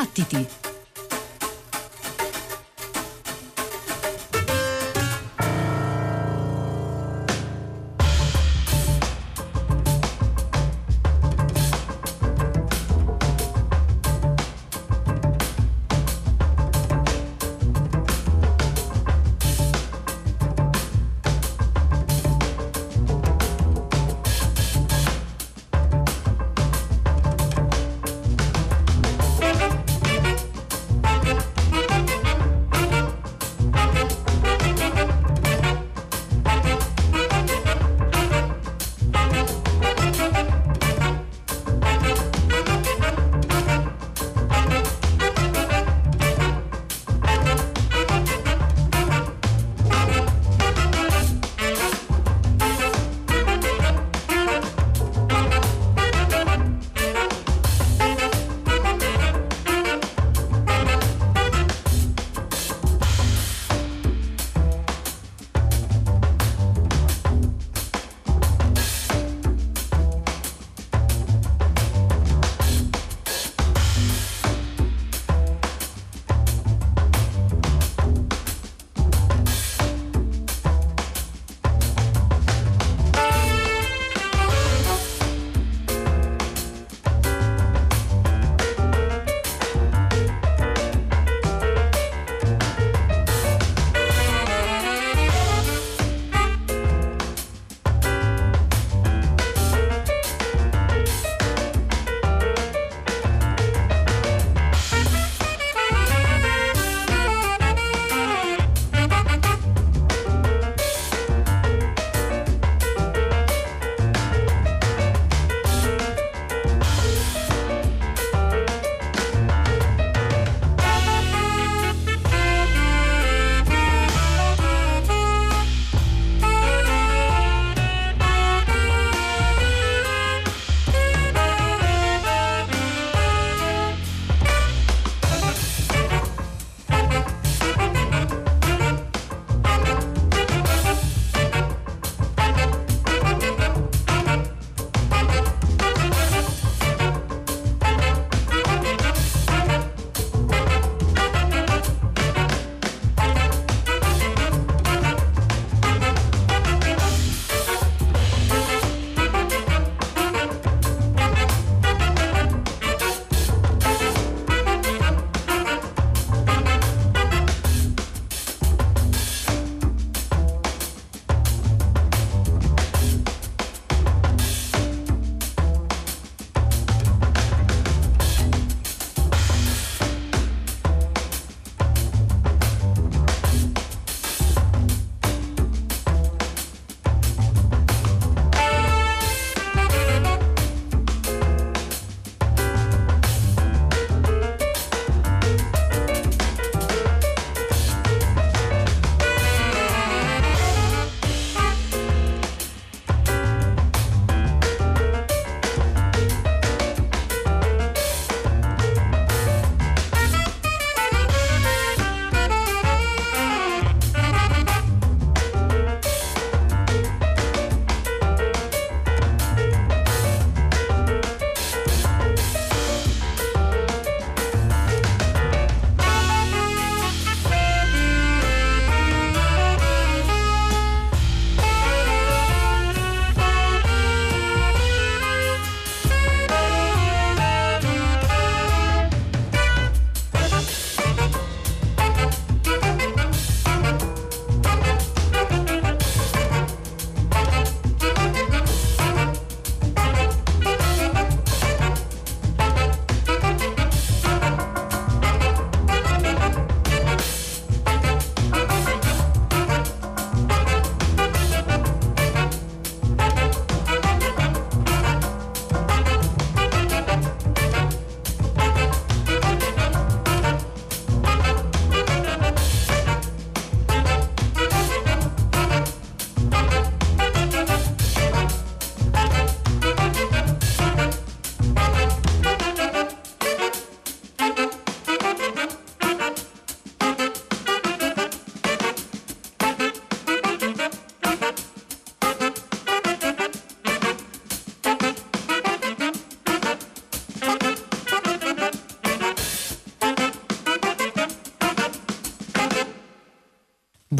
Battiti!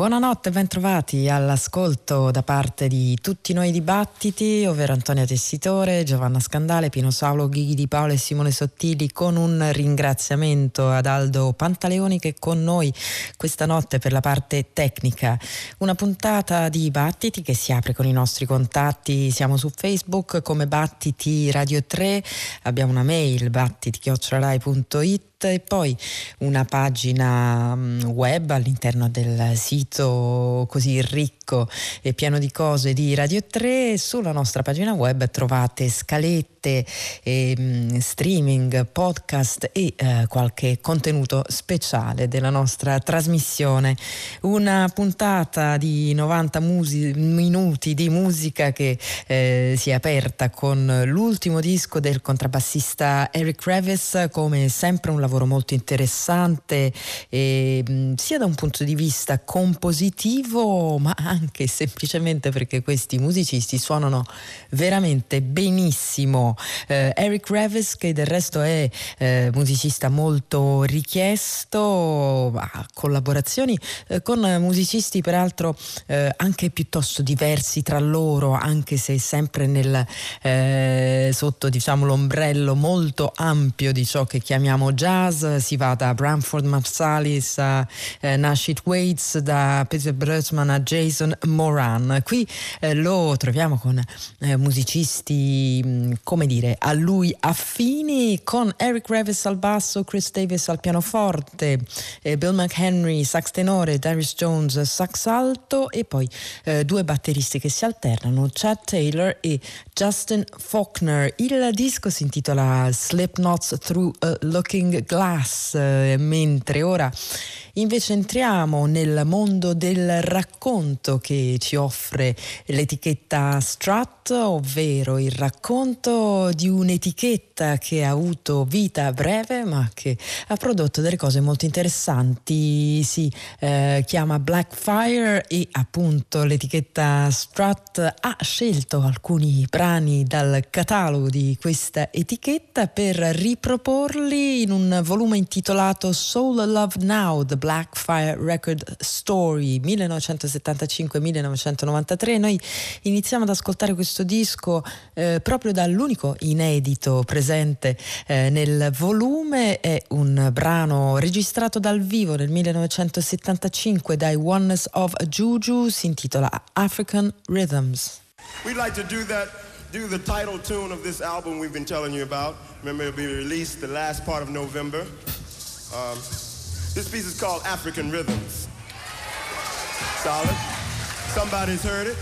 Buonanotte, bentrovati all'ascolto da parte di tutti noi dibattiti, ovvero Antonia Tessitore, Giovanna Scandale, Pino Saulo, Ghighi Di Paolo e Simone Sottili, con un ringraziamento ad Aldo Pantaleoni che con noi questa notte per la parte tecnica. Una puntata di Battiti che si apre con i nostri contatti, siamo su Facebook come Battiti Radio 3, abbiamo una mail battiti.it e poi una pagina mm, web all'interno del sito così ricco e pieno di cose di Radio 3. Sulla nostra pagina web trovate scalette, e, mm, streaming, podcast e eh, qualche contenuto speciale della nostra trasmissione. Una puntata di 90 musi- minuti di musica che eh, si è aperta con l'ultimo disco del contrabbassista Eric Revis, come sempre un lavoro molto interessante eh, sia da un punto di vista compositivo ma anche semplicemente perché questi musicisti suonano veramente benissimo. Eh, Eric Revis che del resto è eh, musicista molto richiesto, ha collaborazioni eh, con musicisti peraltro eh, anche piuttosto diversi tra loro anche se sempre nel, eh, sotto diciamo l'ombrello molto ampio di ciò che chiamiamo jazz si va da Bramford Marsalis a eh, Nashit Waits, da Peter Brötzman a Jason Moran. Qui eh, lo troviamo con eh, musicisti, mm, come dire, a lui affini, con Eric Revis al basso, Chris Davis al pianoforte, eh, Bill McHenry, sax tenore, Darius Jones, sax alto e poi eh, due batteristi che si alternano, Chad Taylor e Justin Faulkner. Il disco si intitola Slipknots Through a Looking Glass, eh, mentre ora Invece entriamo nel mondo del racconto che ci offre l'etichetta Strut, ovvero il racconto di un'etichetta che ha avuto vita breve ma che ha prodotto delle cose molto interessanti. Si eh, chiama Blackfire e appunto l'etichetta Strut ha scelto alcuni brani dal catalogo di questa etichetta per riproporli in un volume intitolato Soul Love Now, The Blackfire Record Story 1975-1993. Noi iniziamo ad ascoltare questo disco eh, proprio dall'unico inedito presente eh, nel volume, è un brano registrato dal vivo nel 1975 dai Oneness of Juju, si intitola African Rhythms. We'd like to do that do the title tune of this album we've been telling you about. Remember, it'll be released the last part of November. Um, This piece is called African Rhythms. Solid. Somebody's heard it.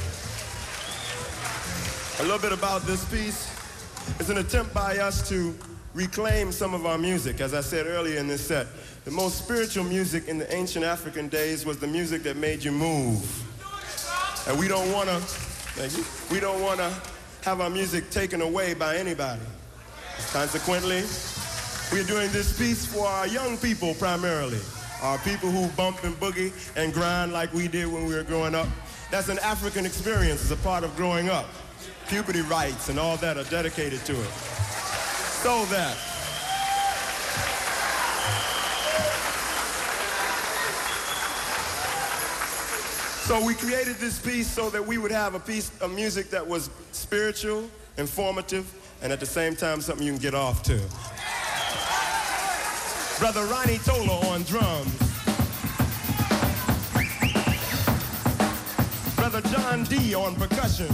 A little bit about this piece. It's an attempt by us to reclaim some of our music. As I said earlier in this set, the most spiritual music in the ancient African days was the music that made you move. And we don't want to, thank you, we don't want to have our music taken away by anybody. Consequently, we're doing this piece for our young people primarily. Our people who bump and boogie and grind like we did when we were growing up. That's an African experience as a part of growing up. Puberty rights and all that are dedicated to it. So that. So we created this piece so that we would have a piece of music that was spiritual, informative, and at the same time something you can get off to. Brother Ronnie Tola on drums. Brother John D on percussion.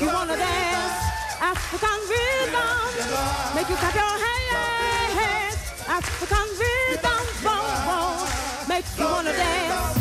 You wanna dance. African rhythms. Make you clap your hands. African rhythms, whoa, whoa. Make you wanna dance.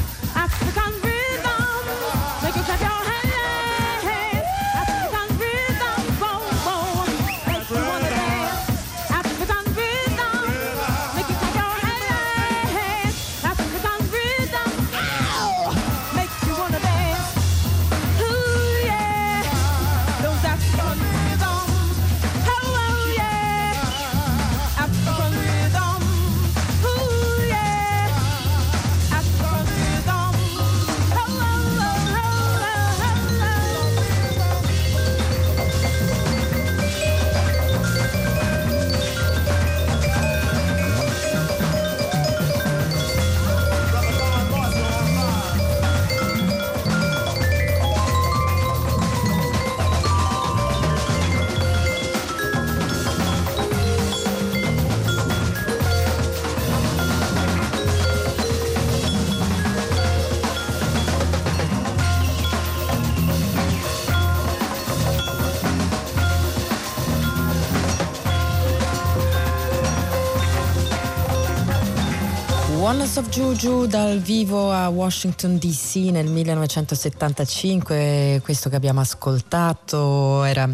Oneness of Juju dal vivo a Washington DC nel 1975, questo che abbiamo ascoltato era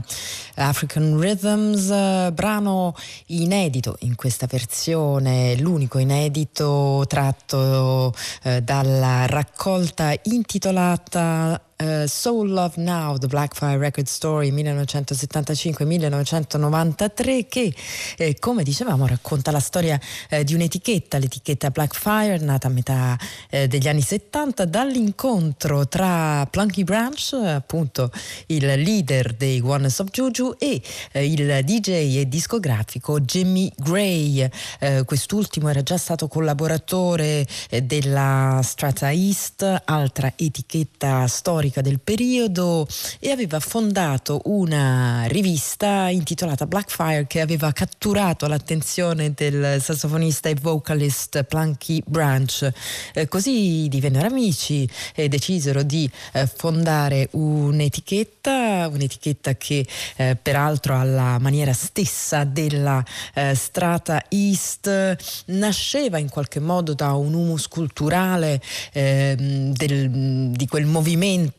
African Rhythms, brano inedito in questa versione, l'unico inedito tratto eh, dalla raccolta intitolata eh, Soul Love Now, The Blackfire Record Story 1975-1993 che eh, come dicevamo racconta la storia eh, di un'etichetta, l'etichetta Blackfire nata a metà eh, degli anni 70 dall'incontro tra Plunky Branch, appunto il leader dei Oneness of Juju e eh, il DJ e discografico Jimmy Gray. Eh, quest'ultimo era già stato collaboratore della Strata East, altra etichetta storica del periodo e aveva fondato una rivista intitolata Blackfire che aveva catturato l'attenzione del sassofonista e vocalist Plunky Branch. Eh, così divennero amici e decisero di eh, fondare un'etichetta, un'etichetta che eh, peraltro alla maniera stessa della eh, strata East nasceva in qualche modo da un humus culturale ehm, del, di quel movimento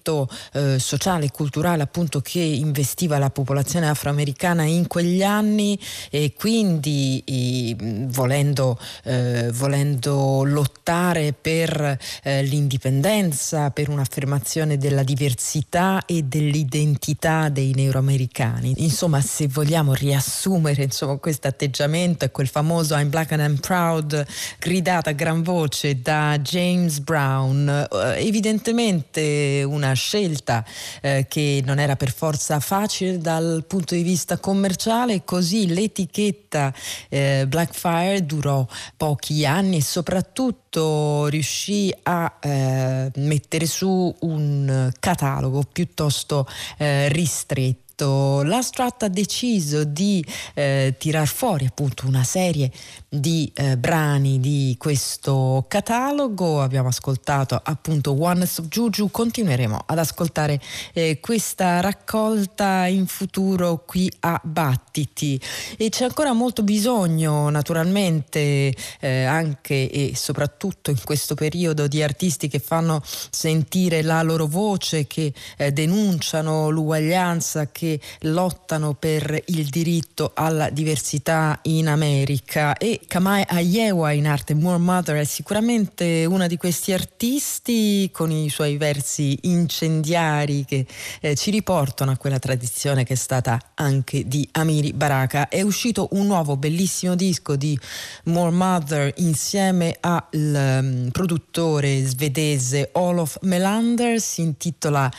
eh, sociale e culturale appunto che investiva la popolazione afroamericana in quegli anni e quindi i, volendo, eh, volendo lottare per eh, l'indipendenza, per un'affermazione della diversità e dell'identità dei neuroamericani. Insomma, se vogliamo riassumere questo atteggiamento e quel famoso I'm black and I'm proud gridato a gran voce da James Brown, eh, evidentemente una scelta eh, che non era per forza facile dal punto di vista commerciale, così l'etichetta eh, Blackfire durò pochi anni e soprattutto riuscì a eh, mettere su un catalogo piuttosto eh, ristretto la Strat ha deciso di eh, tirar fuori appunto una serie di eh, brani di questo catalogo. Abbiamo ascoltato appunto Oneness of Juju, continueremo ad ascoltare eh, questa raccolta in futuro qui a Battiti e c'è ancora molto bisogno naturalmente eh, anche e soprattutto in questo periodo di artisti che fanno sentire la loro voce, che eh, denunciano l'uguaglianza, che lottano per il diritto alla diversità in America e Kamai Ayewa in arte More Mother è sicuramente una di questi artisti con i suoi versi incendiari che eh, ci riportano a quella tradizione che è stata anche di Amiri Baraka. È uscito un nuovo bellissimo disco di More Mother insieme al um, produttore svedese Olof Melander, si intitola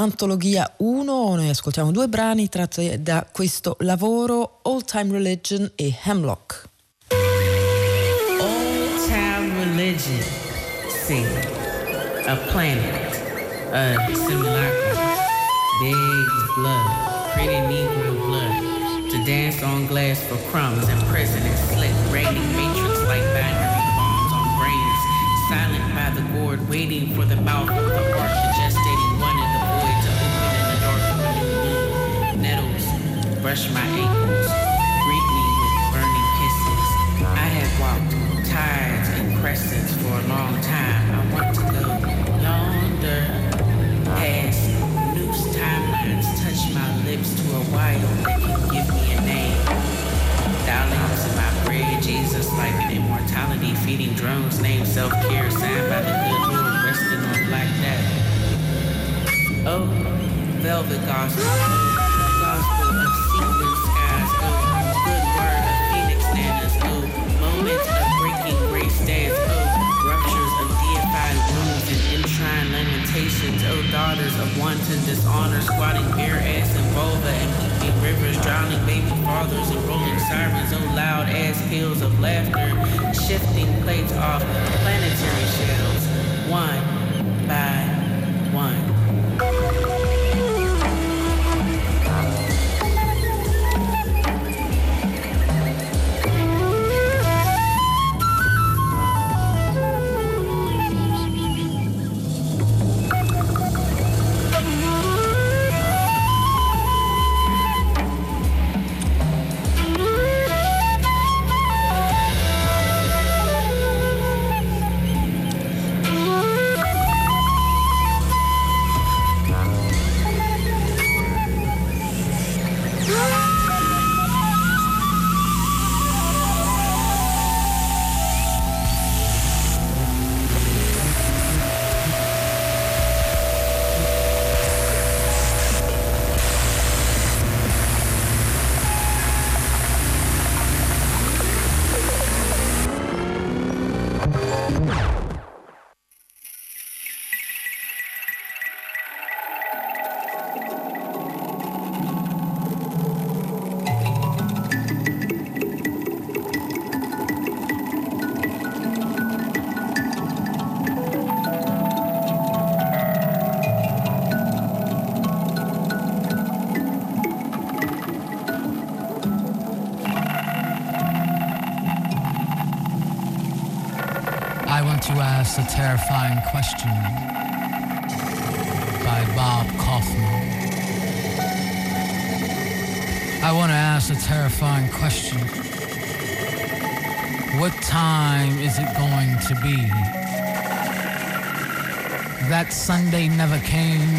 Antologia 1, noi ascoltiamo due brani tratti da questo lavoro Old Time Religion e Hemlock. Old Town Religion scene. A planet. A simulacrum. Big blood. Pretty Negro blood. To dance on glass for crumbs in prison and slick raining matrix like binary bombs on brains. Silent by the gourd, waiting for the mouth of the heart, brush my ankles, greet me with burning kisses. I have walked tides and crescents for a long time. I want to go yonder, past noose timelines, touch my lips to a wild that can give me a name. Darlings in my bread, Jesus, life and immortality, feeding drones, named self-care, signed by the good Lord, resting on black death. Oh, velvet gospel fathers and rolling sirens, oh, loud ass peals of laughter, shifting plates off planetary shells, one by one. Terrifying question by Bob Kaufman. I want to ask a terrifying question. What time is it going to be? That Sunday never came.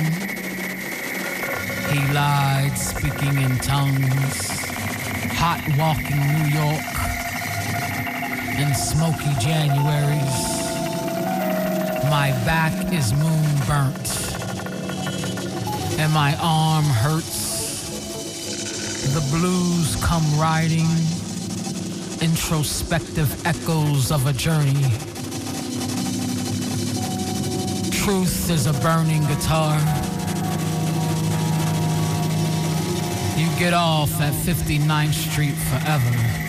He lied, speaking in tongues, hot walking New York in smoky Januaries. My back is moon burnt, and my arm hurts. The blues come riding, introspective echoes of a journey. Truth is a burning guitar. You get off at 59th Street forever.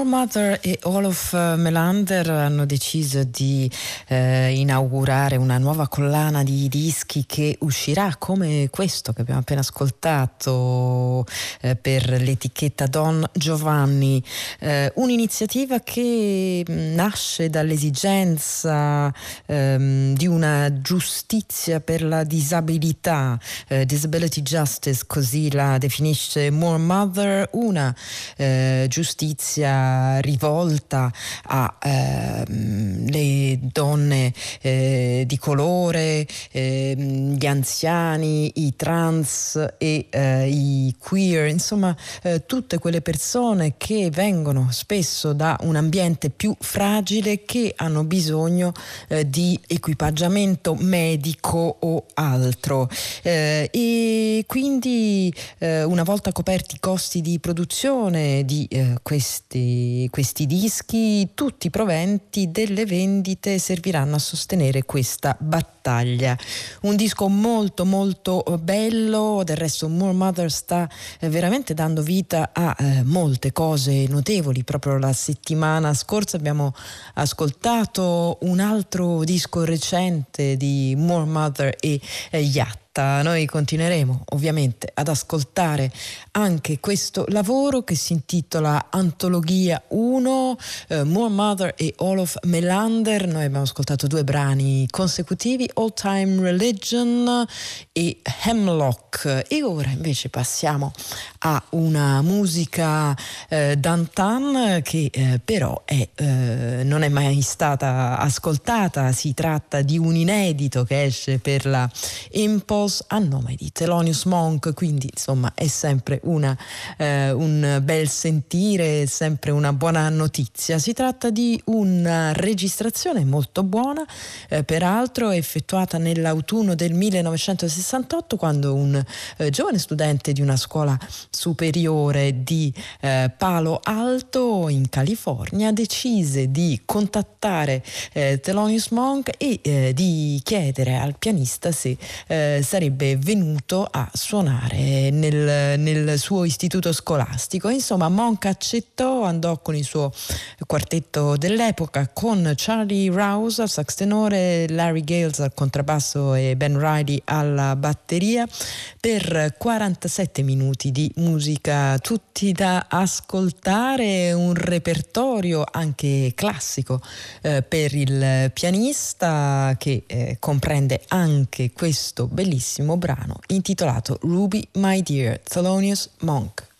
Mother e Olof Melander hanno deciso di eh, inaugurare una nuova collana di dischi che uscirà come questo che abbiamo appena ascoltato eh, per l'etichetta Don Giovanni, eh, un'iniziativa che mm, nasce dall'esigenza ehm, di una giustizia per la disabilità, eh, disability justice, così la definisce More Mother, una eh, giustizia rivolta alle ehm, donne eh, di colore, eh, gli anziani, i trans e eh, i queer, insomma eh, tutte quelle persone che vengono spesso da un ambiente più fragile che hanno bisogno eh, di equipaggiamento medico o altro. Eh, e quindi una volta coperti i costi di produzione di questi questi, dischi, tutti i proventi delle vendite serviranno a sostenere questa battaglia. Un disco molto molto bello, del resto More Mother sta eh, veramente dando vita a eh, molte cose notevoli. Proprio la settimana scorsa abbiamo ascoltato un altro disco recente di More Mother e eh, Yacht diretta noi continueremo ovviamente ad ascoltare anche questo lavoro che si intitola Antologia 1, eh, More Mother e Olof Melander. Noi abbiamo ascoltato due brani consecutivi, All Time Religion e Hemlock. E ora invece passiamo a una musica eh, d'antan che eh, però è, eh, non è mai stata ascoltata. Si tratta di un inedito che esce per la Impulse Beatles a nome di Thelonious Monk, quindi insomma è sempre una, eh, un bel sentire, sempre una buona notizia. Si tratta di una registrazione molto buona, eh, peraltro effettuata nell'autunno del 1968 quando un eh, giovane studente di una scuola superiore di eh, Palo Alto in California decise di contattare eh, Thelonious Monk e eh, di chiedere al pianista se sarebbe venuto a suonare nel, nel suo istituto scolastico. Insomma, Monk accettò, andò con il suo quartetto dell'epoca con Charlie Rouse al sax tenore, Larry Gales al contrabbasso e Ben Riley alla batteria per 47 minuti di musica, tutti da ascoltare, un repertorio anche classico eh, per il pianista che eh, comprende anche questo bellissimo bellissimo brano intitolato Ruby My Dear Thelonious Monk.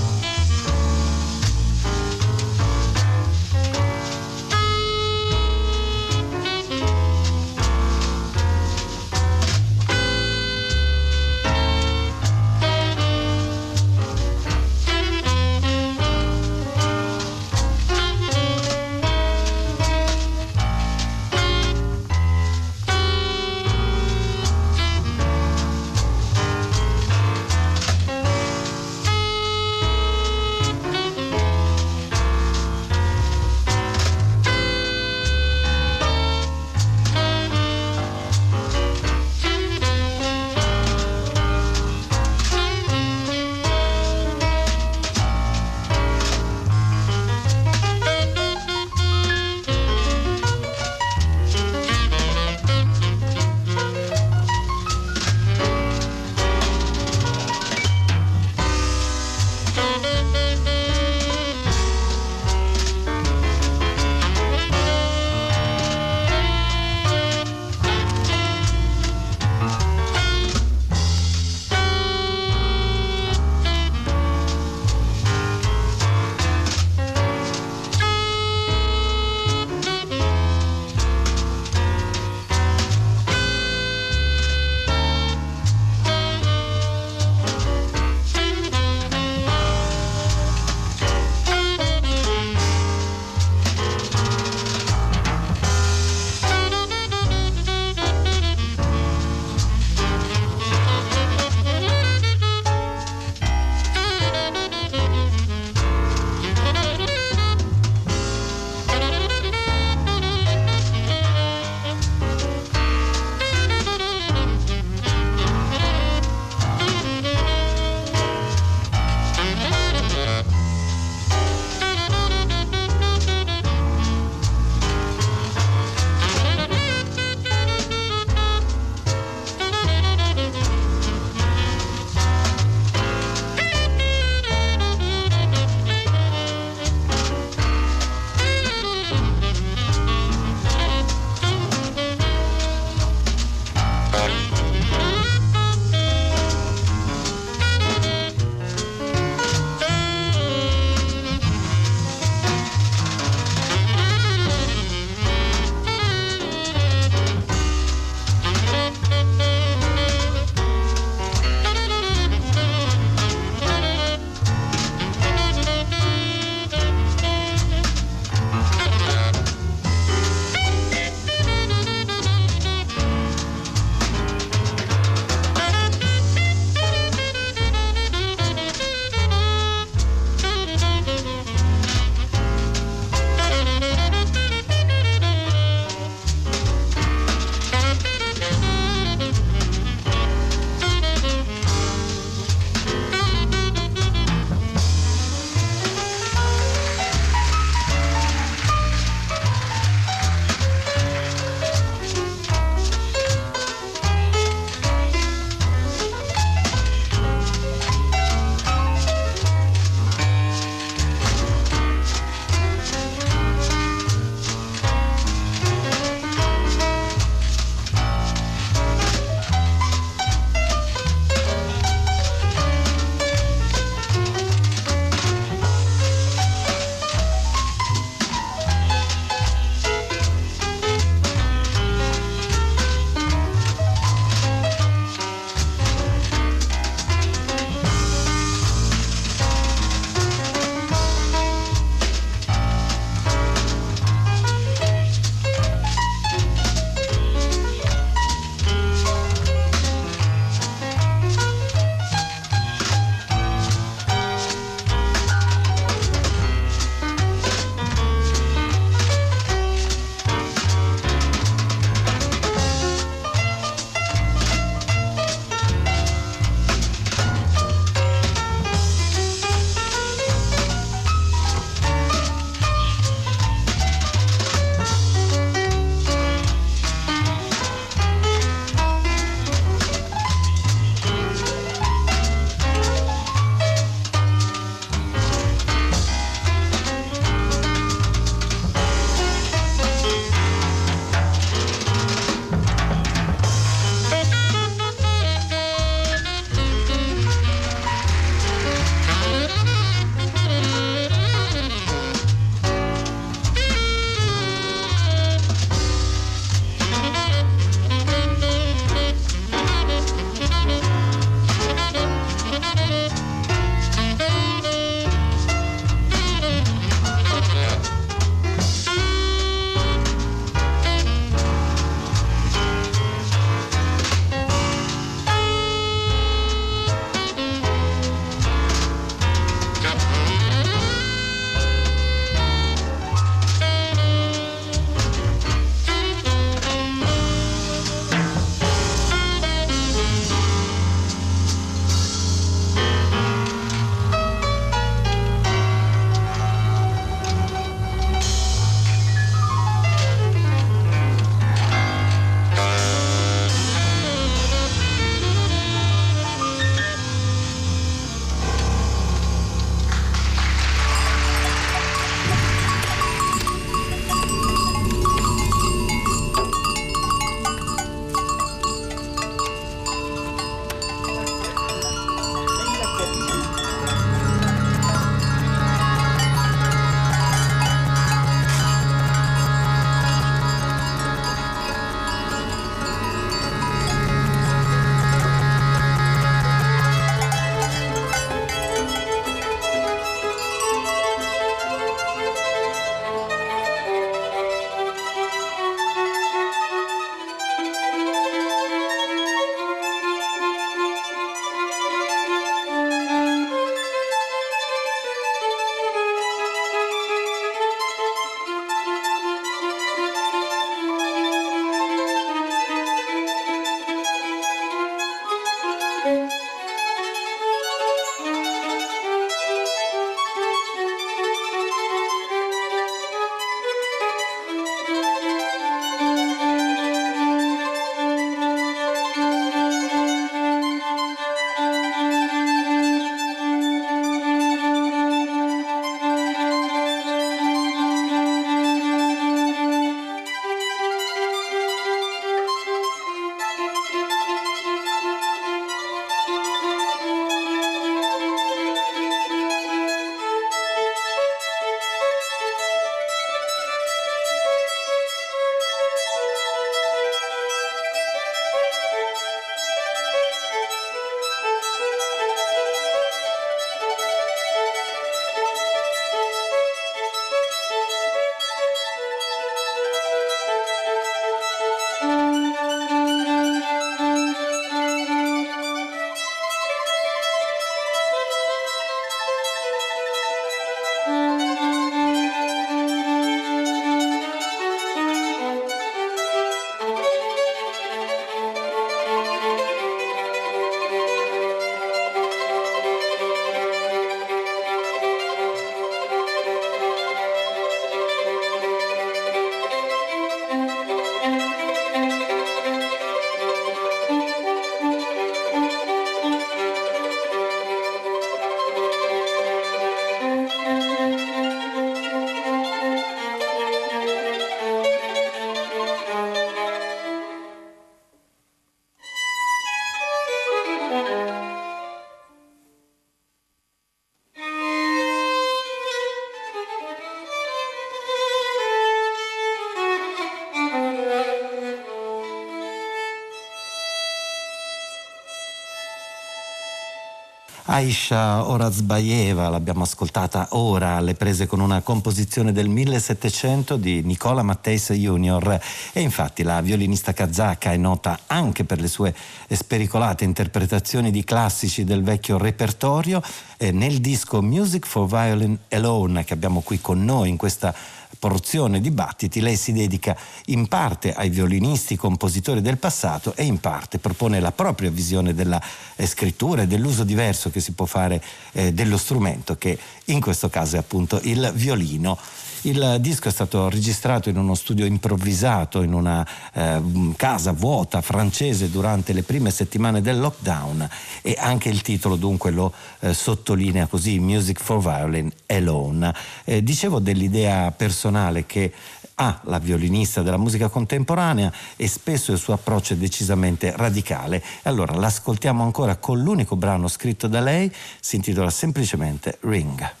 Aisha Orazbaeva, l'abbiamo ascoltata ora alle prese con una composizione del 1700 di Nicola Matteis Jr. E infatti la violinista kazaka è nota anche per le sue spericolate interpretazioni di classici del vecchio repertorio. Eh, nel disco Music for Violin Alone che abbiamo qui con noi in questa porzione dibattiti, lei si dedica in parte ai violinisti, compositori del passato e in parte propone la propria visione della eh, scrittura e dell'uso diverso che si può fare eh, dello strumento, che in questo caso è appunto il violino. Il disco è stato registrato in uno studio improvvisato in una eh, casa vuota francese durante le prime settimane del lockdown e anche il titolo dunque lo eh, sottolinea così Music for Violin Alone. Eh, dicevo dell'idea personale che ha la violinista della musica contemporanea e spesso il suo approccio è decisamente radicale. Allora l'ascoltiamo ancora con l'unico brano scritto da lei, si intitola semplicemente Ring.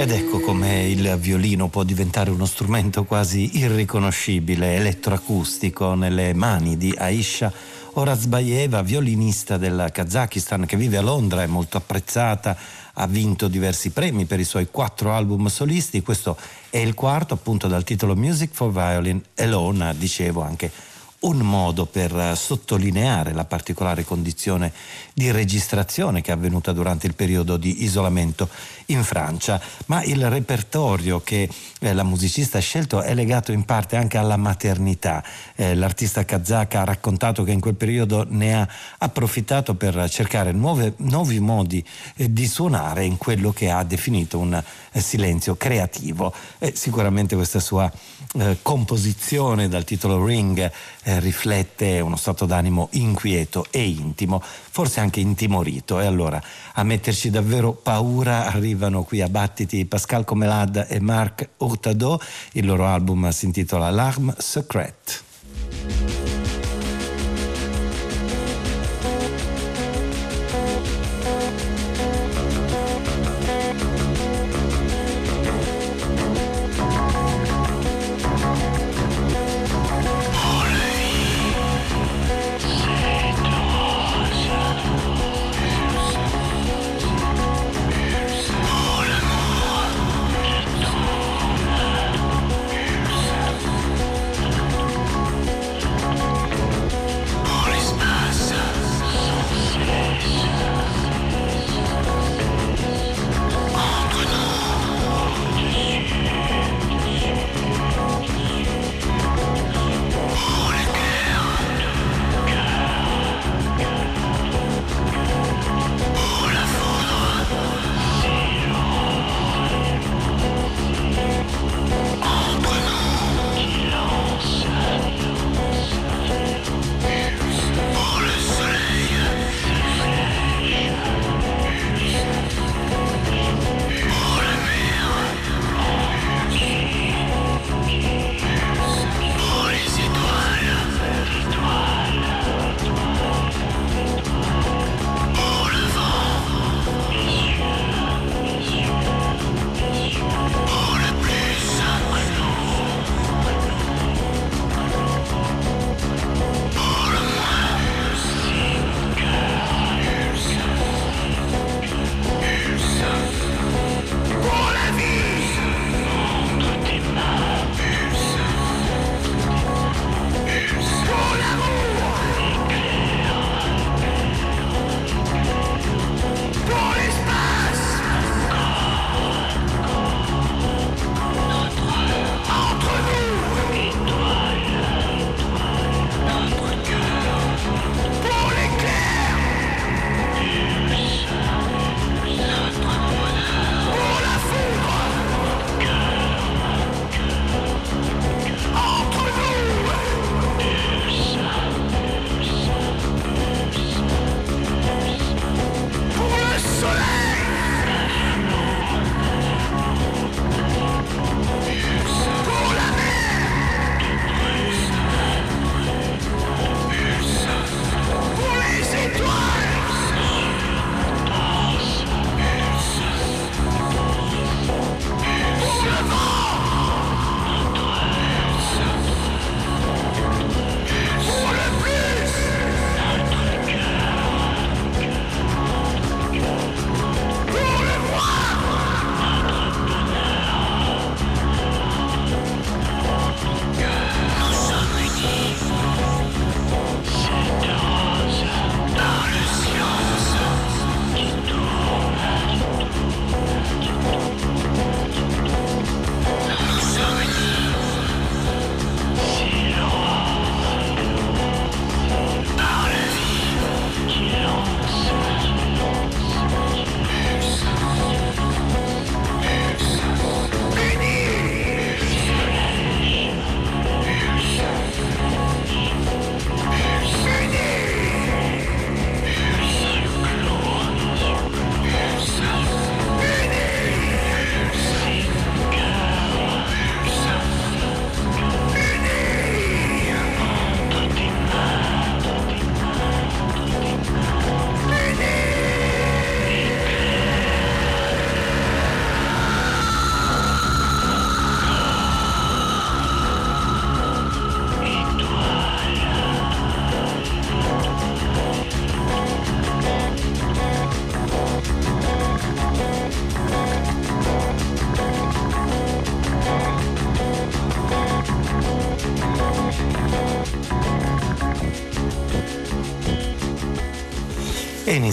Ed ecco come il violino può diventare uno strumento quasi irriconoscibile, elettroacustico, nelle mani di Aisha Orazbaeva, violinista del Kazakistan che vive a Londra, è molto apprezzata, ha vinto diversi premi per i suoi quattro album solisti, questo è il quarto appunto dal titolo Music for Violin Alone, dicevo anche un modo per sottolineare la particolare condizione di registrazione che è avvenuta durante il periodo di isolamento in Francia, ma il repertorio che eh, la musicista ha scelto è legato in parte anche alla maternità. Eh, l'artista kazaka ha raccontato che in quel periodo ne ha approfittato per cercare nuove, nuovi modi eh, di suonare in quello che ha definito un eh, silenzio creativo. sicuramente questa sua eh, composizione dal titolo Ring riflette uno stato d'animo inquieto e intimo, forse anche intimorito. E allora a metterci davvero paura arrivano qui a battiti Pascal Comelad e Marc Hurtado. Il loro album si intitola L'Arme Secrète.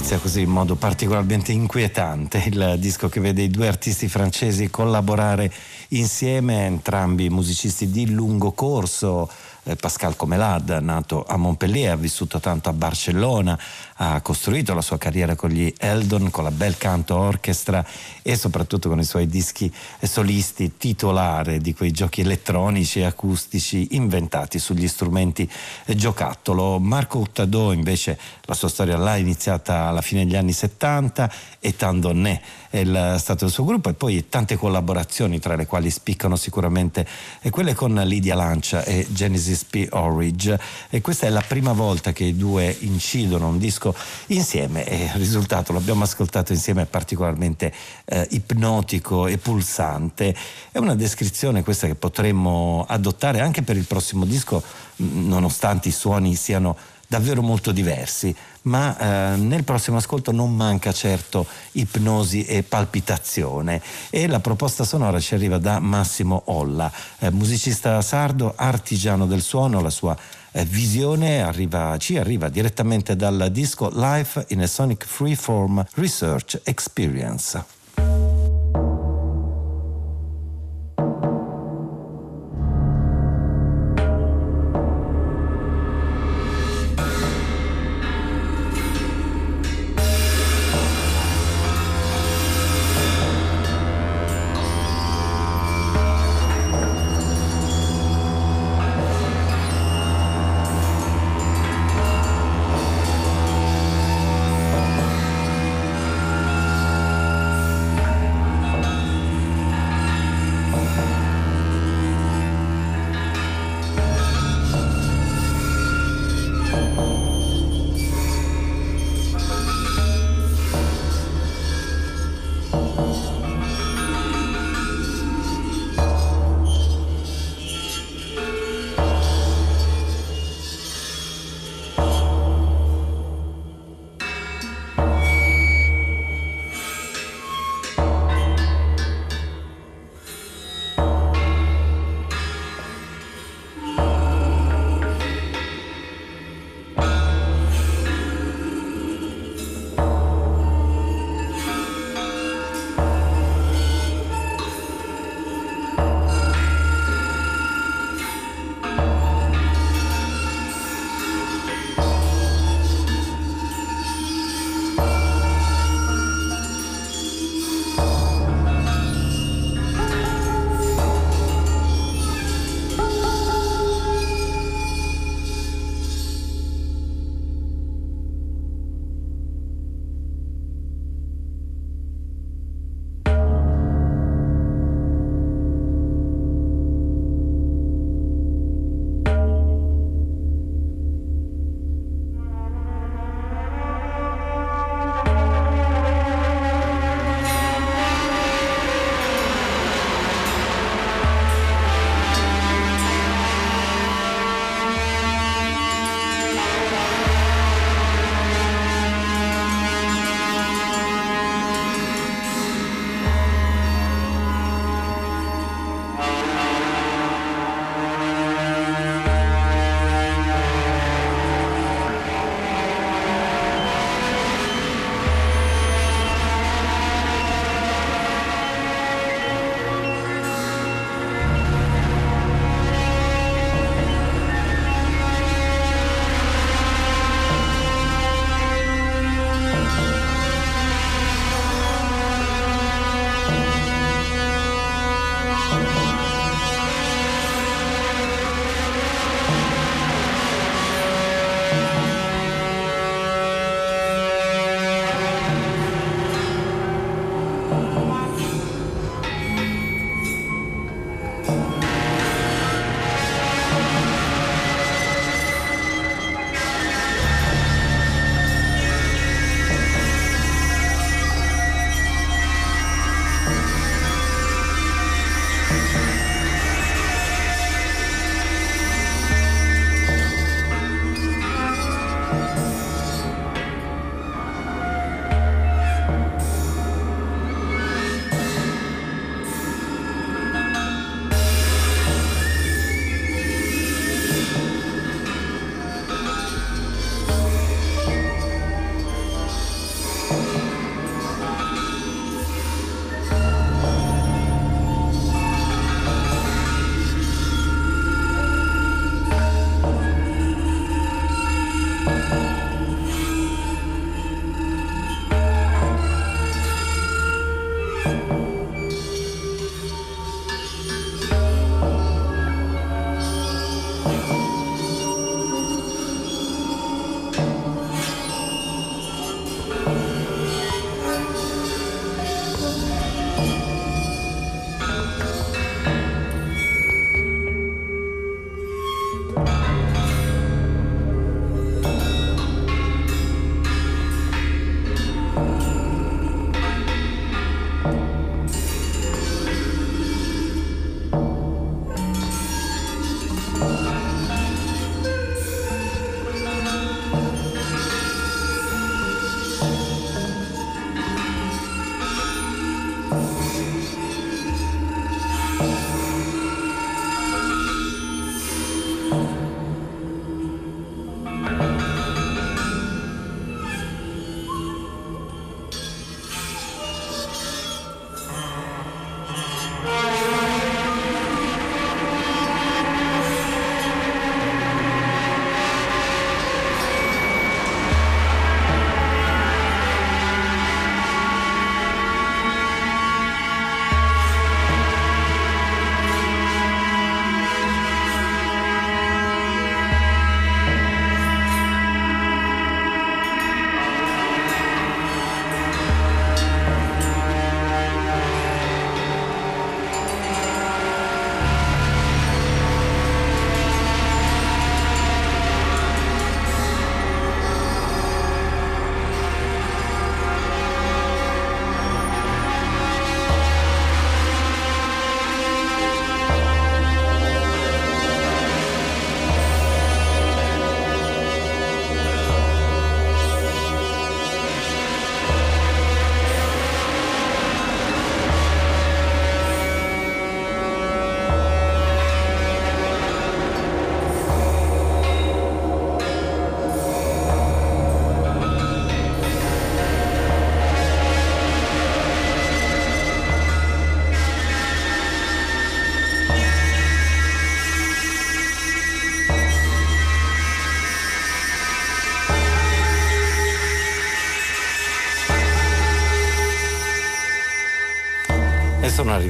Inizia così in modo particolarmente inquietante il disco che vede i due artisti francesi collaborare insieme, entrambi musicisti di lungo corso, eh, Pascal Comelad, nato a Montpellier, ha vissuto tanto a Barcellona, ha costruito la sua carriera con gli Eldon, con la Bel Canto Orchestra e soprattutto con i suoi dischi solisti titolare di quei giochi elettronici e acustici inventati sugli strumenti giocattolo. Marco Uttadò invece la sua storia l'ha iniziata alla fine degli anni 70 e Tandonné è stato il suo gruppo e poi tante collaborazioni tra le quali spiccano sicuramente quelle con Lydia Lancia e Genesis P. Orridge e questa è la prima volta che i due incidono un disco insieme e il risultato l'abbiamo ascoltato insieme è particolarmente eh, ipnotico e pulsante. È una descrizione questa che potremmo adottare anche per il prossimo disco nonostante i suoni siano davvero molto diversi, ma eh, nel prossimo ascolto non manca certo ipnosi e palpitazione. E la proposta sonora ci arriva da Massimo Olla, eh, musicista sardo, artigiano del suono, la sua visione arriva, ci arriva direttamente dal disco Life in a Sonic Freeform Research Experience.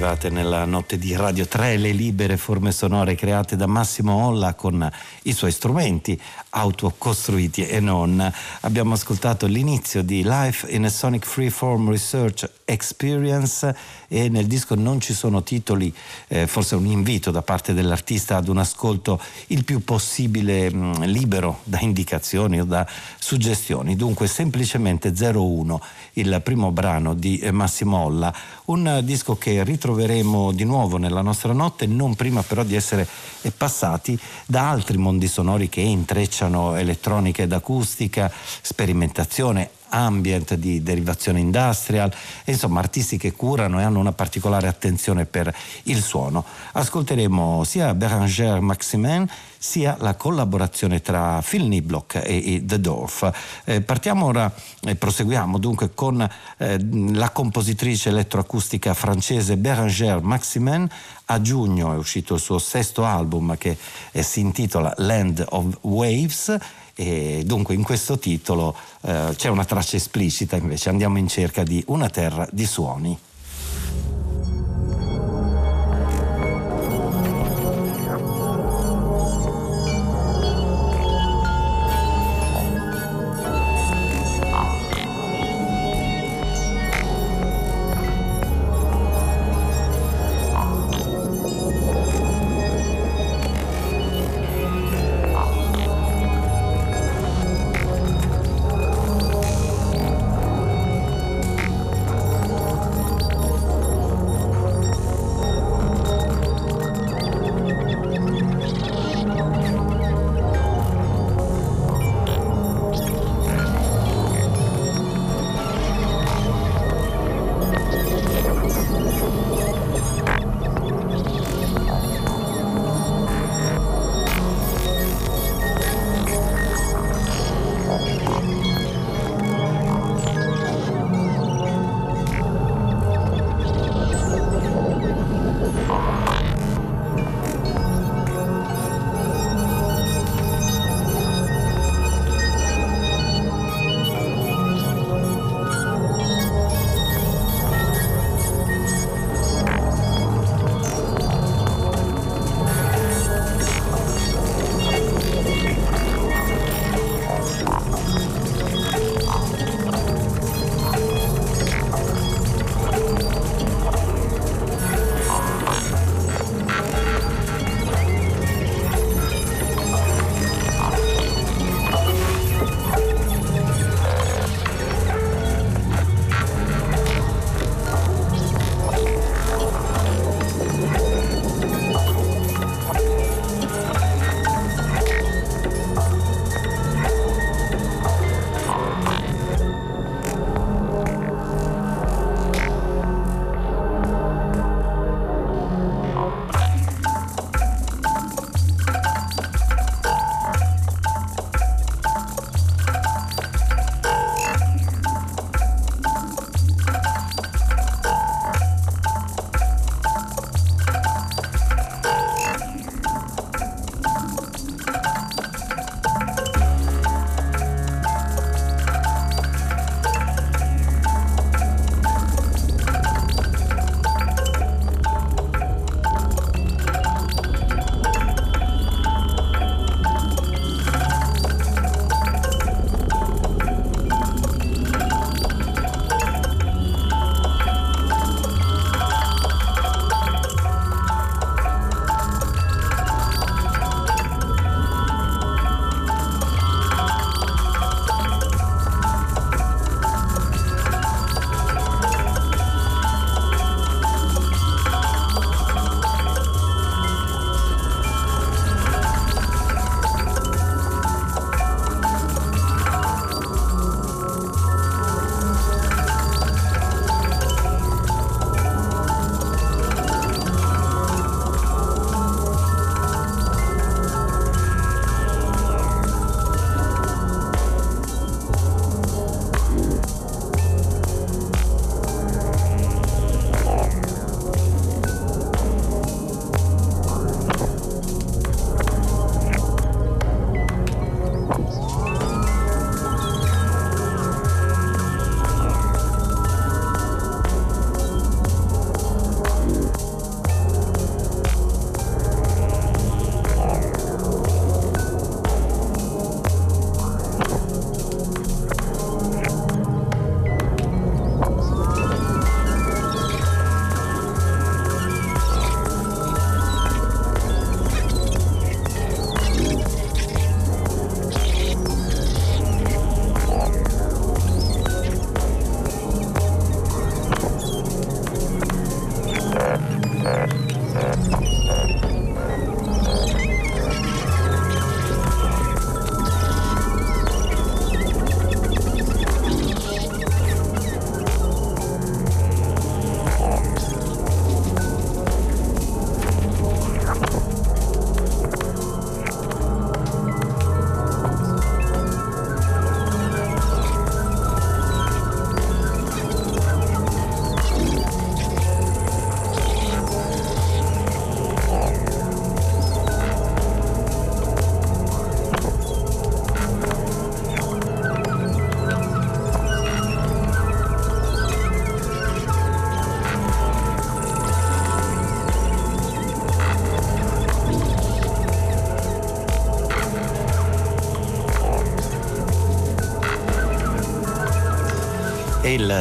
Arrivate nella notte di Radio 3 le libere forme sonore create da Massimo Olla con i suoi strumenti autocostruiti e non. Abbiamo ascoltato l'inizio di Life in a Sonic Freeform Research Experience e nel disco non ci sono titoli, eh, forse un invito da parte dell'artista ad un ascolto il più possibile mh, mm, libero da indicazioni o da suggestioni. Dunque semplicemente 01, il primo brano di Massimo Olla, un disco che ritroveremo di nuovo nella nostra notte, non prima però di essere passati da altri mondi sonori che intrecciano elettronica ed acustica, sperimentazione, ambient, di derivazione industrial, insomma artisti che curano e hanno una particolare attenzione per il suono. Ascolteremo sia Beranger Maximin sia la collaborazione tra Phil Niblock e, e The Dorf. Eh, partiamo ora e proseguiamo dunque con eh, la compositrice elettroacustica francese Beranger Maximin. A giugno è uscito il suo sesto album che eh, si intitola Land of Waves e dunque in questo titolo eh, c'è una traccia esplicita invece, andiamo in cerca di una terra di suoni.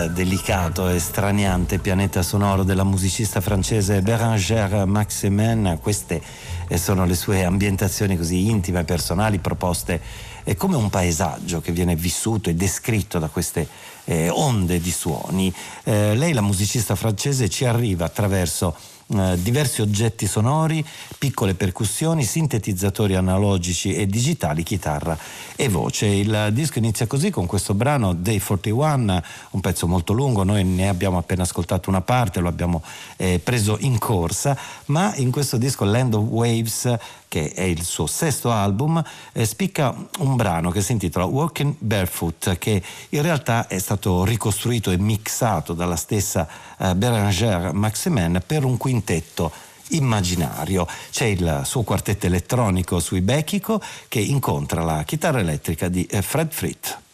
Delicato e straniante pianeta sonoro della musicista francese Bérangère Maximen. Queste eh, sono le sue ambientazioni così intime e personali proposte è come un paesaggio che viene vissuto e descritto da queste eh, onde di suoni. Eh, lei, la musicista francese, ci arriva attraverso eh, diversi oggetti sonori, piccole percussioni, sintetizzatori analogici e digitali, chitarra e voce. Il disco inizia così con questo brano Day 41, un pezzo molto lungo, noi ne abbiamo appena ascoltato una parte, lo abbiamo eh, preso in corsa, ma in questo disco Land of Waves che è il suo sesto album, eh, spicca un brano che si intitola Walking Barefoot, che in realtà è stato ricostruito e mixato dalla stessa eh, Bérangère Maximen per un quintetto immaginario. C'è il suo quartetto elettronico sui Bechico che incontra la chitarra elettrica di eh, Fred Fritt.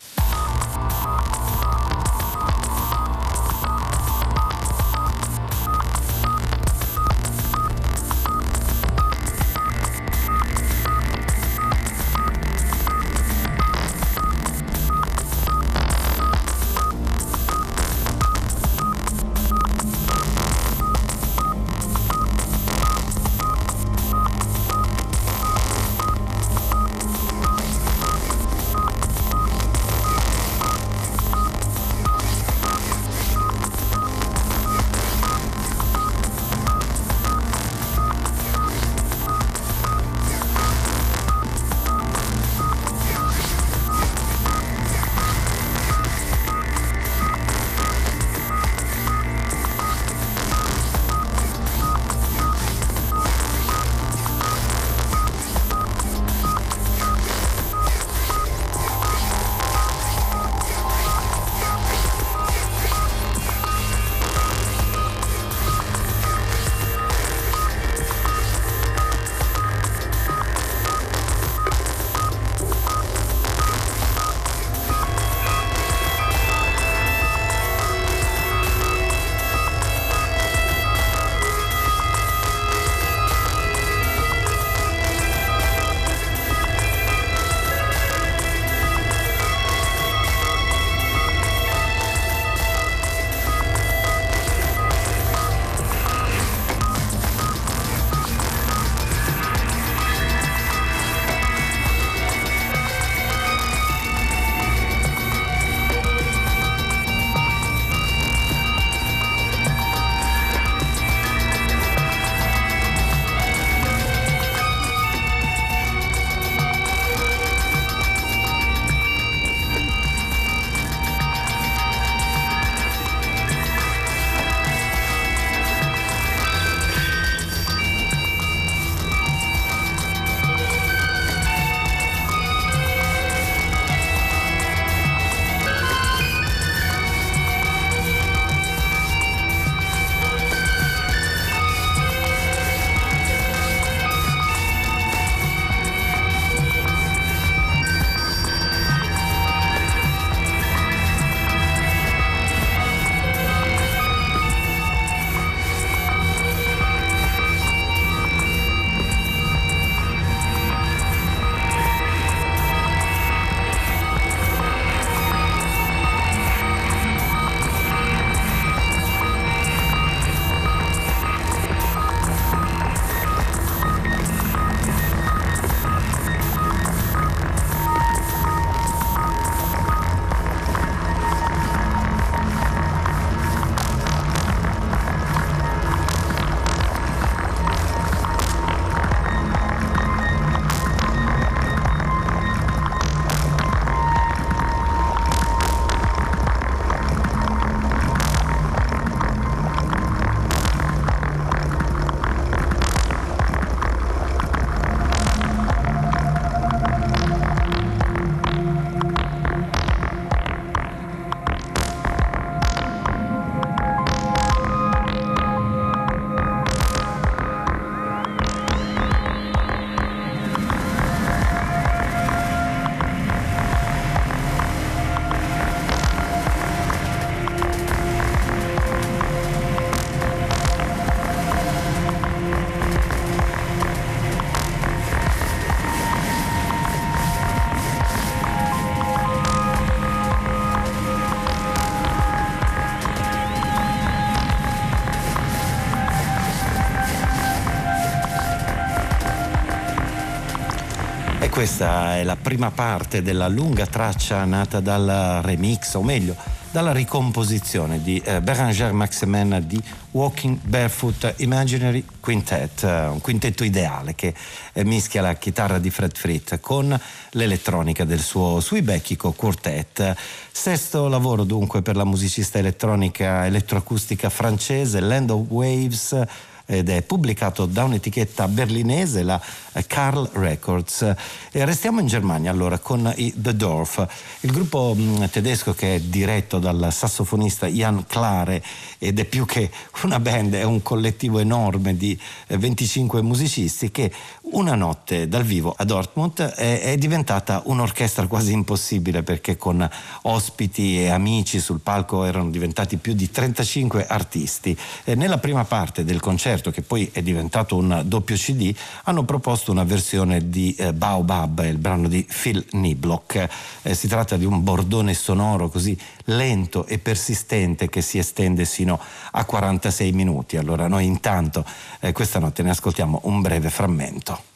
Questa è la prima parte della lunga traccia nata dal remix, o meglio, dalla ricomposizione di eh, Beranger Maximen di Walking Barefoot Imaginary Quintet, un quintetto ideale che eh, mischia la chitarra di Fred Frit con l'elettronica del suo Suibecchico Quartet. Sesto lavoro dunque per la musicista elettronica elettroacustica francese Land of Waves ed è pubblicato da un'etichetta berlinese, la Carl Records. E restiamo in Germania allora con i The Dorf, il gruppo mm, tedesco che è diretto dal sassofonista Jan Klare ed è più che una band, è un collettivo enorme di 25 eh, musicisti che una notte dal vivo a Dortmund è, è diventata un'orchestra quasi impossibile perché con ospiti e amici sul palco erano diventati più di 35 artisti. E nella prima parte del concerto, che poi è diventato un doppio CD, hanno proposto una versione di eh, Baobab, il brano di Phil Niblock. Eh, si tratta di un bordone sonoro così lento e persistente che si estende sino a 46 minuti. Allora noi intanto eh, questa notte ne ascoltiamo un breve frammento.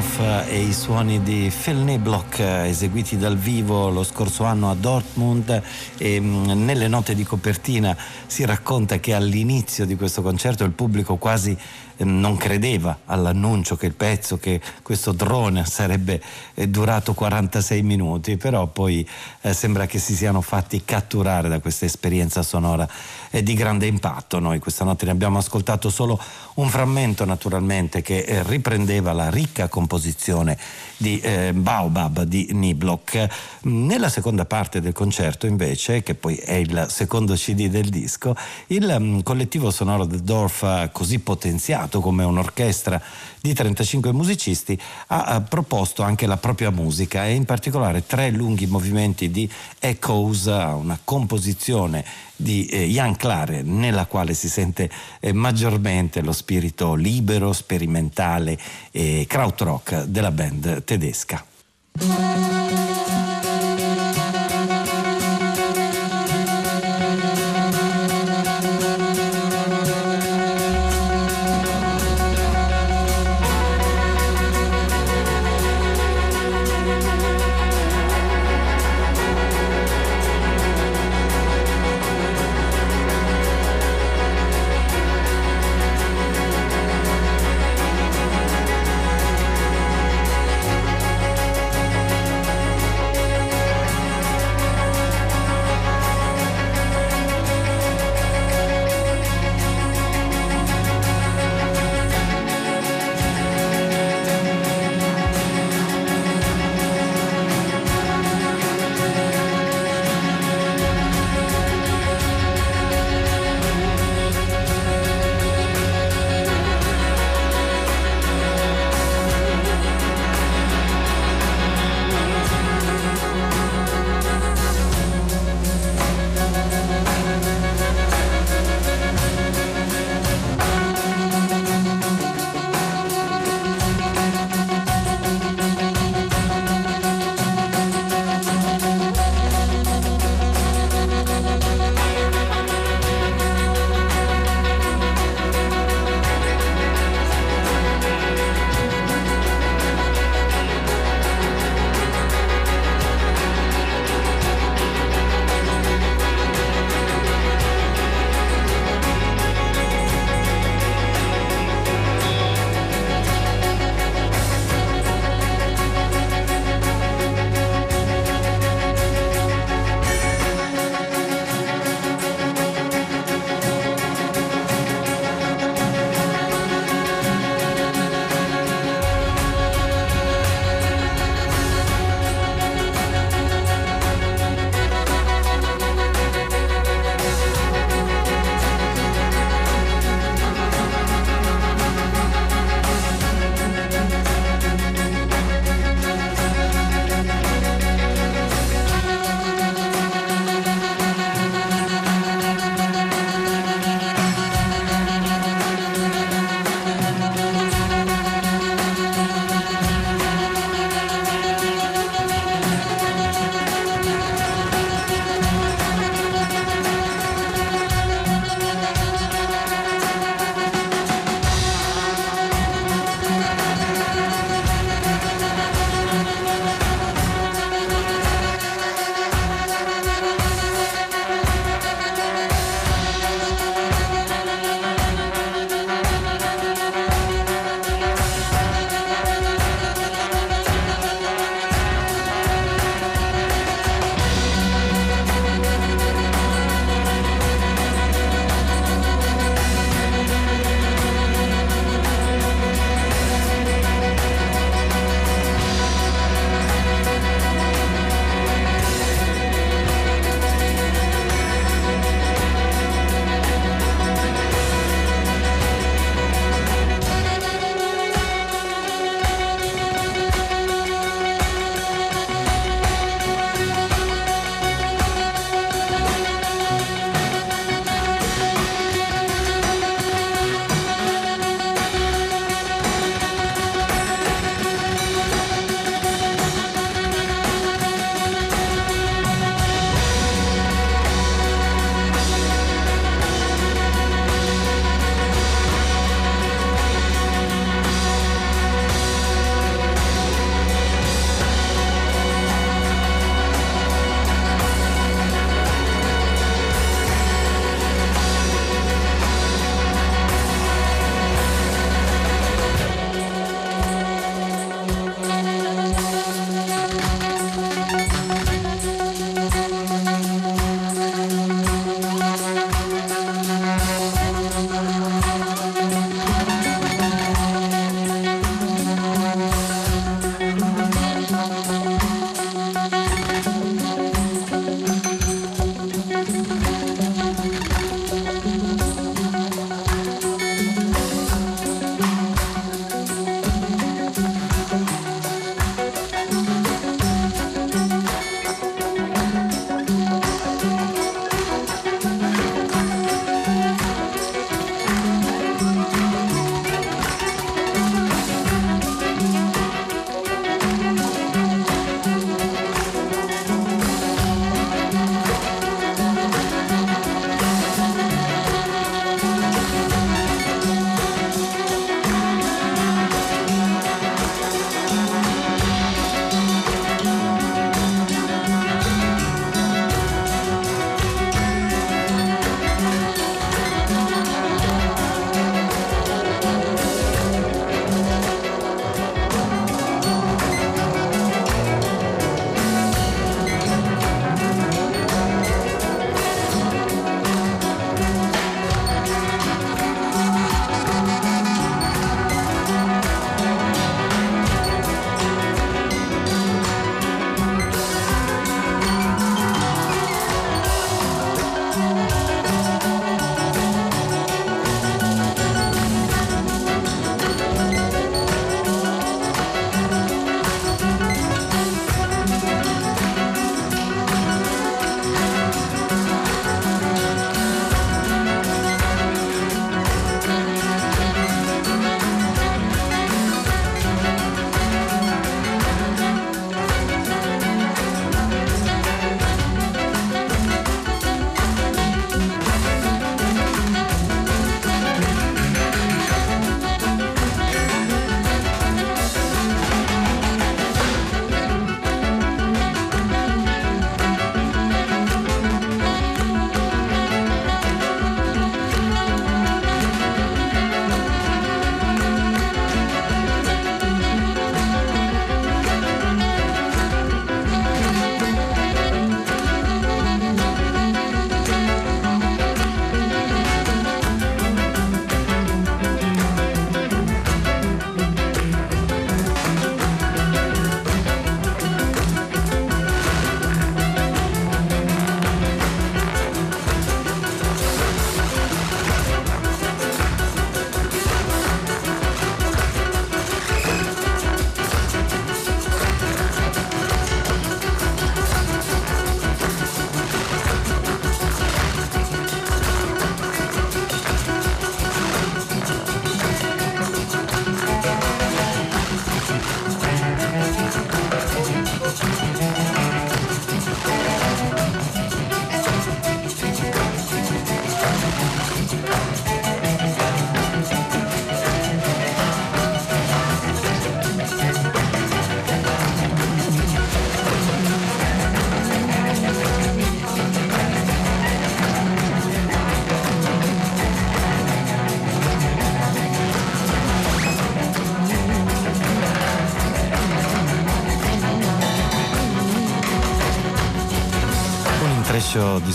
The Dorf e i suoni di Phil Niblock eseguiti dal vivo lo scorso anno a Dortmund e mm, nelle note di copertina si racconta che all'inizio di questo concerto il pubblico quasi non credeva all'annuncio che il pezzo, che questo drone sarebbe eh, durato 46 minuti, però poi eh, sembra che si siano fatti catturare da questa esperienza sonora eh, di grande impatto. Noi questa notte ne abbiamo ascoltato solo un frammento naturalmente che eh, riprendeva la ricca composizione di eh, Baobab di Niblock. Nella seconda parte del concerto invece, che poi è il secondo CD del disco, il um, collettivo sonoro The Dorf così potenziato come un'orchestra di 35 musicisti, ha, ha proposto anche la propria musica e in particolare tre lunghi movimenti di Echoes, una composizione di eh, Jan Clare nella quale si sente eh, maggiormente lo spirito libero, sperimentale e krautrock della band tedesca.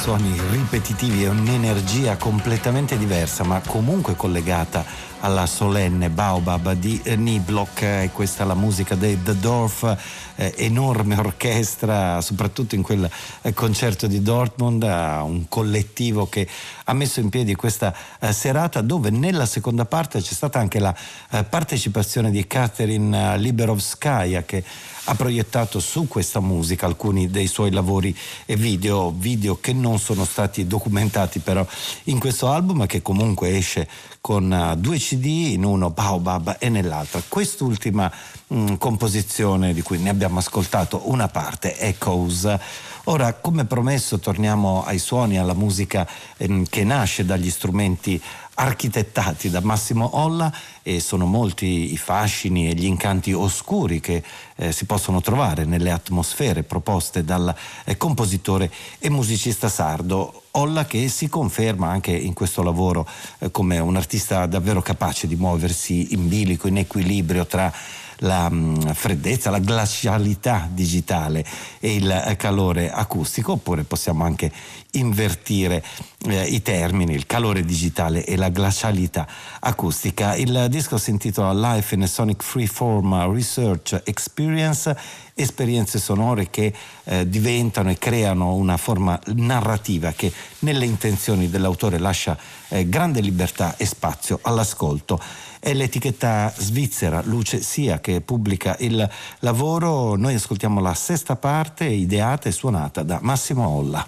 Suoni ripetitivi e un'energia completamente diversa, ma comunque collegata alla solenne Baobab di Niblock e questa è la musica dei The Dorf, eh, enorme orchestra, soprattutto in quel eh, concerto di Dortmund, eh, un collettivo che ha messo in piedi questa eh, serata dove nella seconda parte c'è stata anche la eh, partecipazione di Catherine eh, Liberovskaya che ha proiettato su questa musica alcuni dei suoi lavori e video, video che non sono stati documentati però in questo album che comunque esce con uh, due CD, in uno Baobab e nell'altra. Quest'ultima mh, mm, composizione di cui ne abbiamo ascoltato una parte, Echoes. Ora, come promesso, torniamo ai suoni, alla musica ehm, che nasce dagli strumenti architettati da Massimo Olla e sono molti i fascini e gli incanti oscuri che eh, si possono trovare nelle atmosfere proposte dal eh, compositore e musicista sardo. Olla che si conferma anche in questo lavoro eh, come un artista davvero capace di muoversi in bilico, in equilibrio tra la mm, freddezza, la glacialità digitale e il eh, calore acustico, oppure possiamo anche invertire eh, i termini, il calore digitale e la glacialità acustica. Il disco si intitola Life in a Sonic Freeform Research Experience, esperienze sonore che eh, diventano e creano una forma narrativa che nelle intenzioni dell'autore lascia eh, grande libertà e spazio all'ascolto. È l'etichetta svizzera Luce Sia che pubblica il lavoro. Noi ascoltiamo la sesta parte ideata e suonata da Massimo Olla.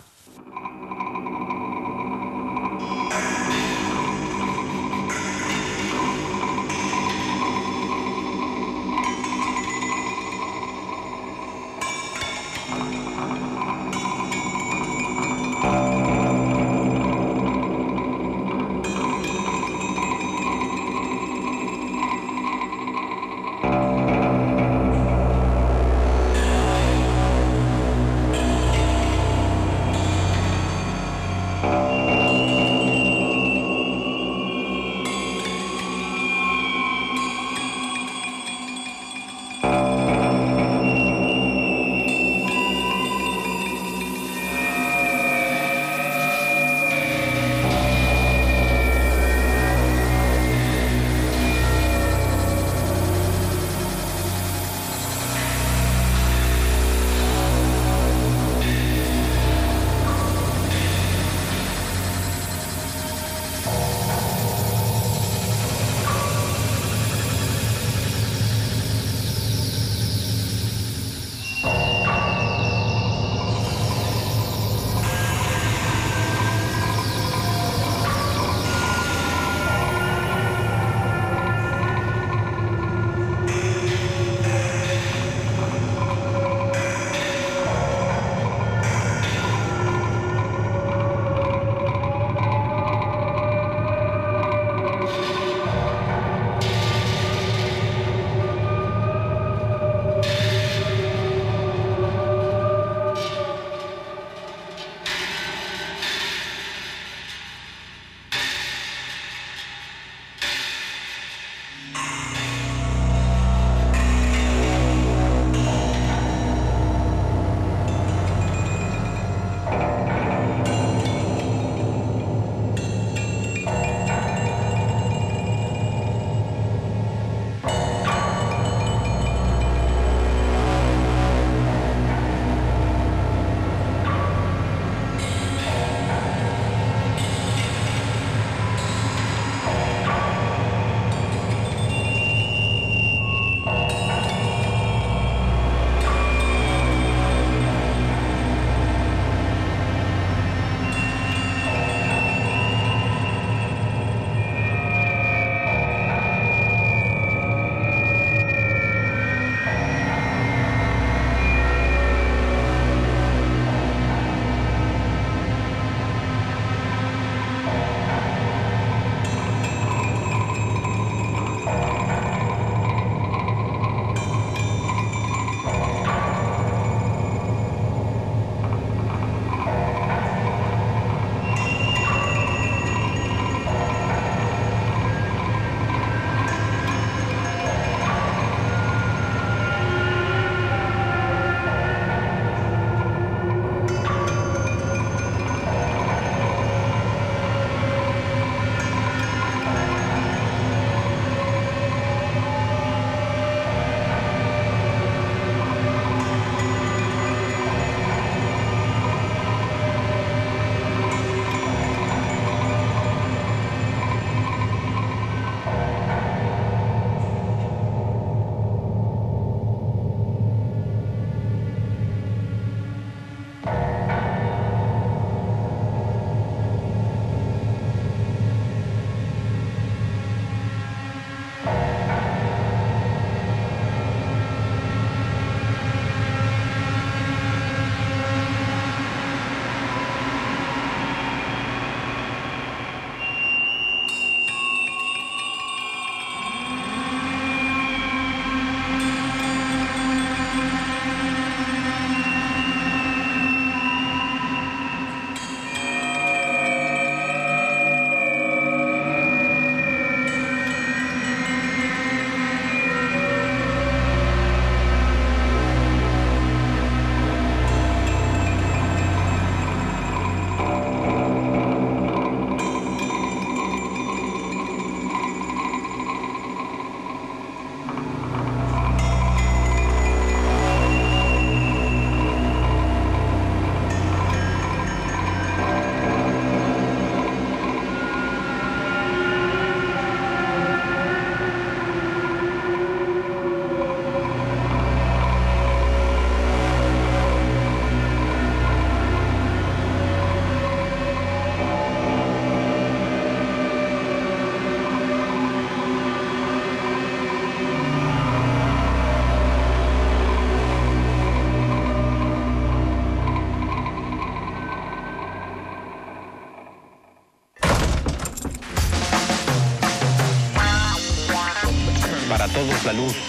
La luz.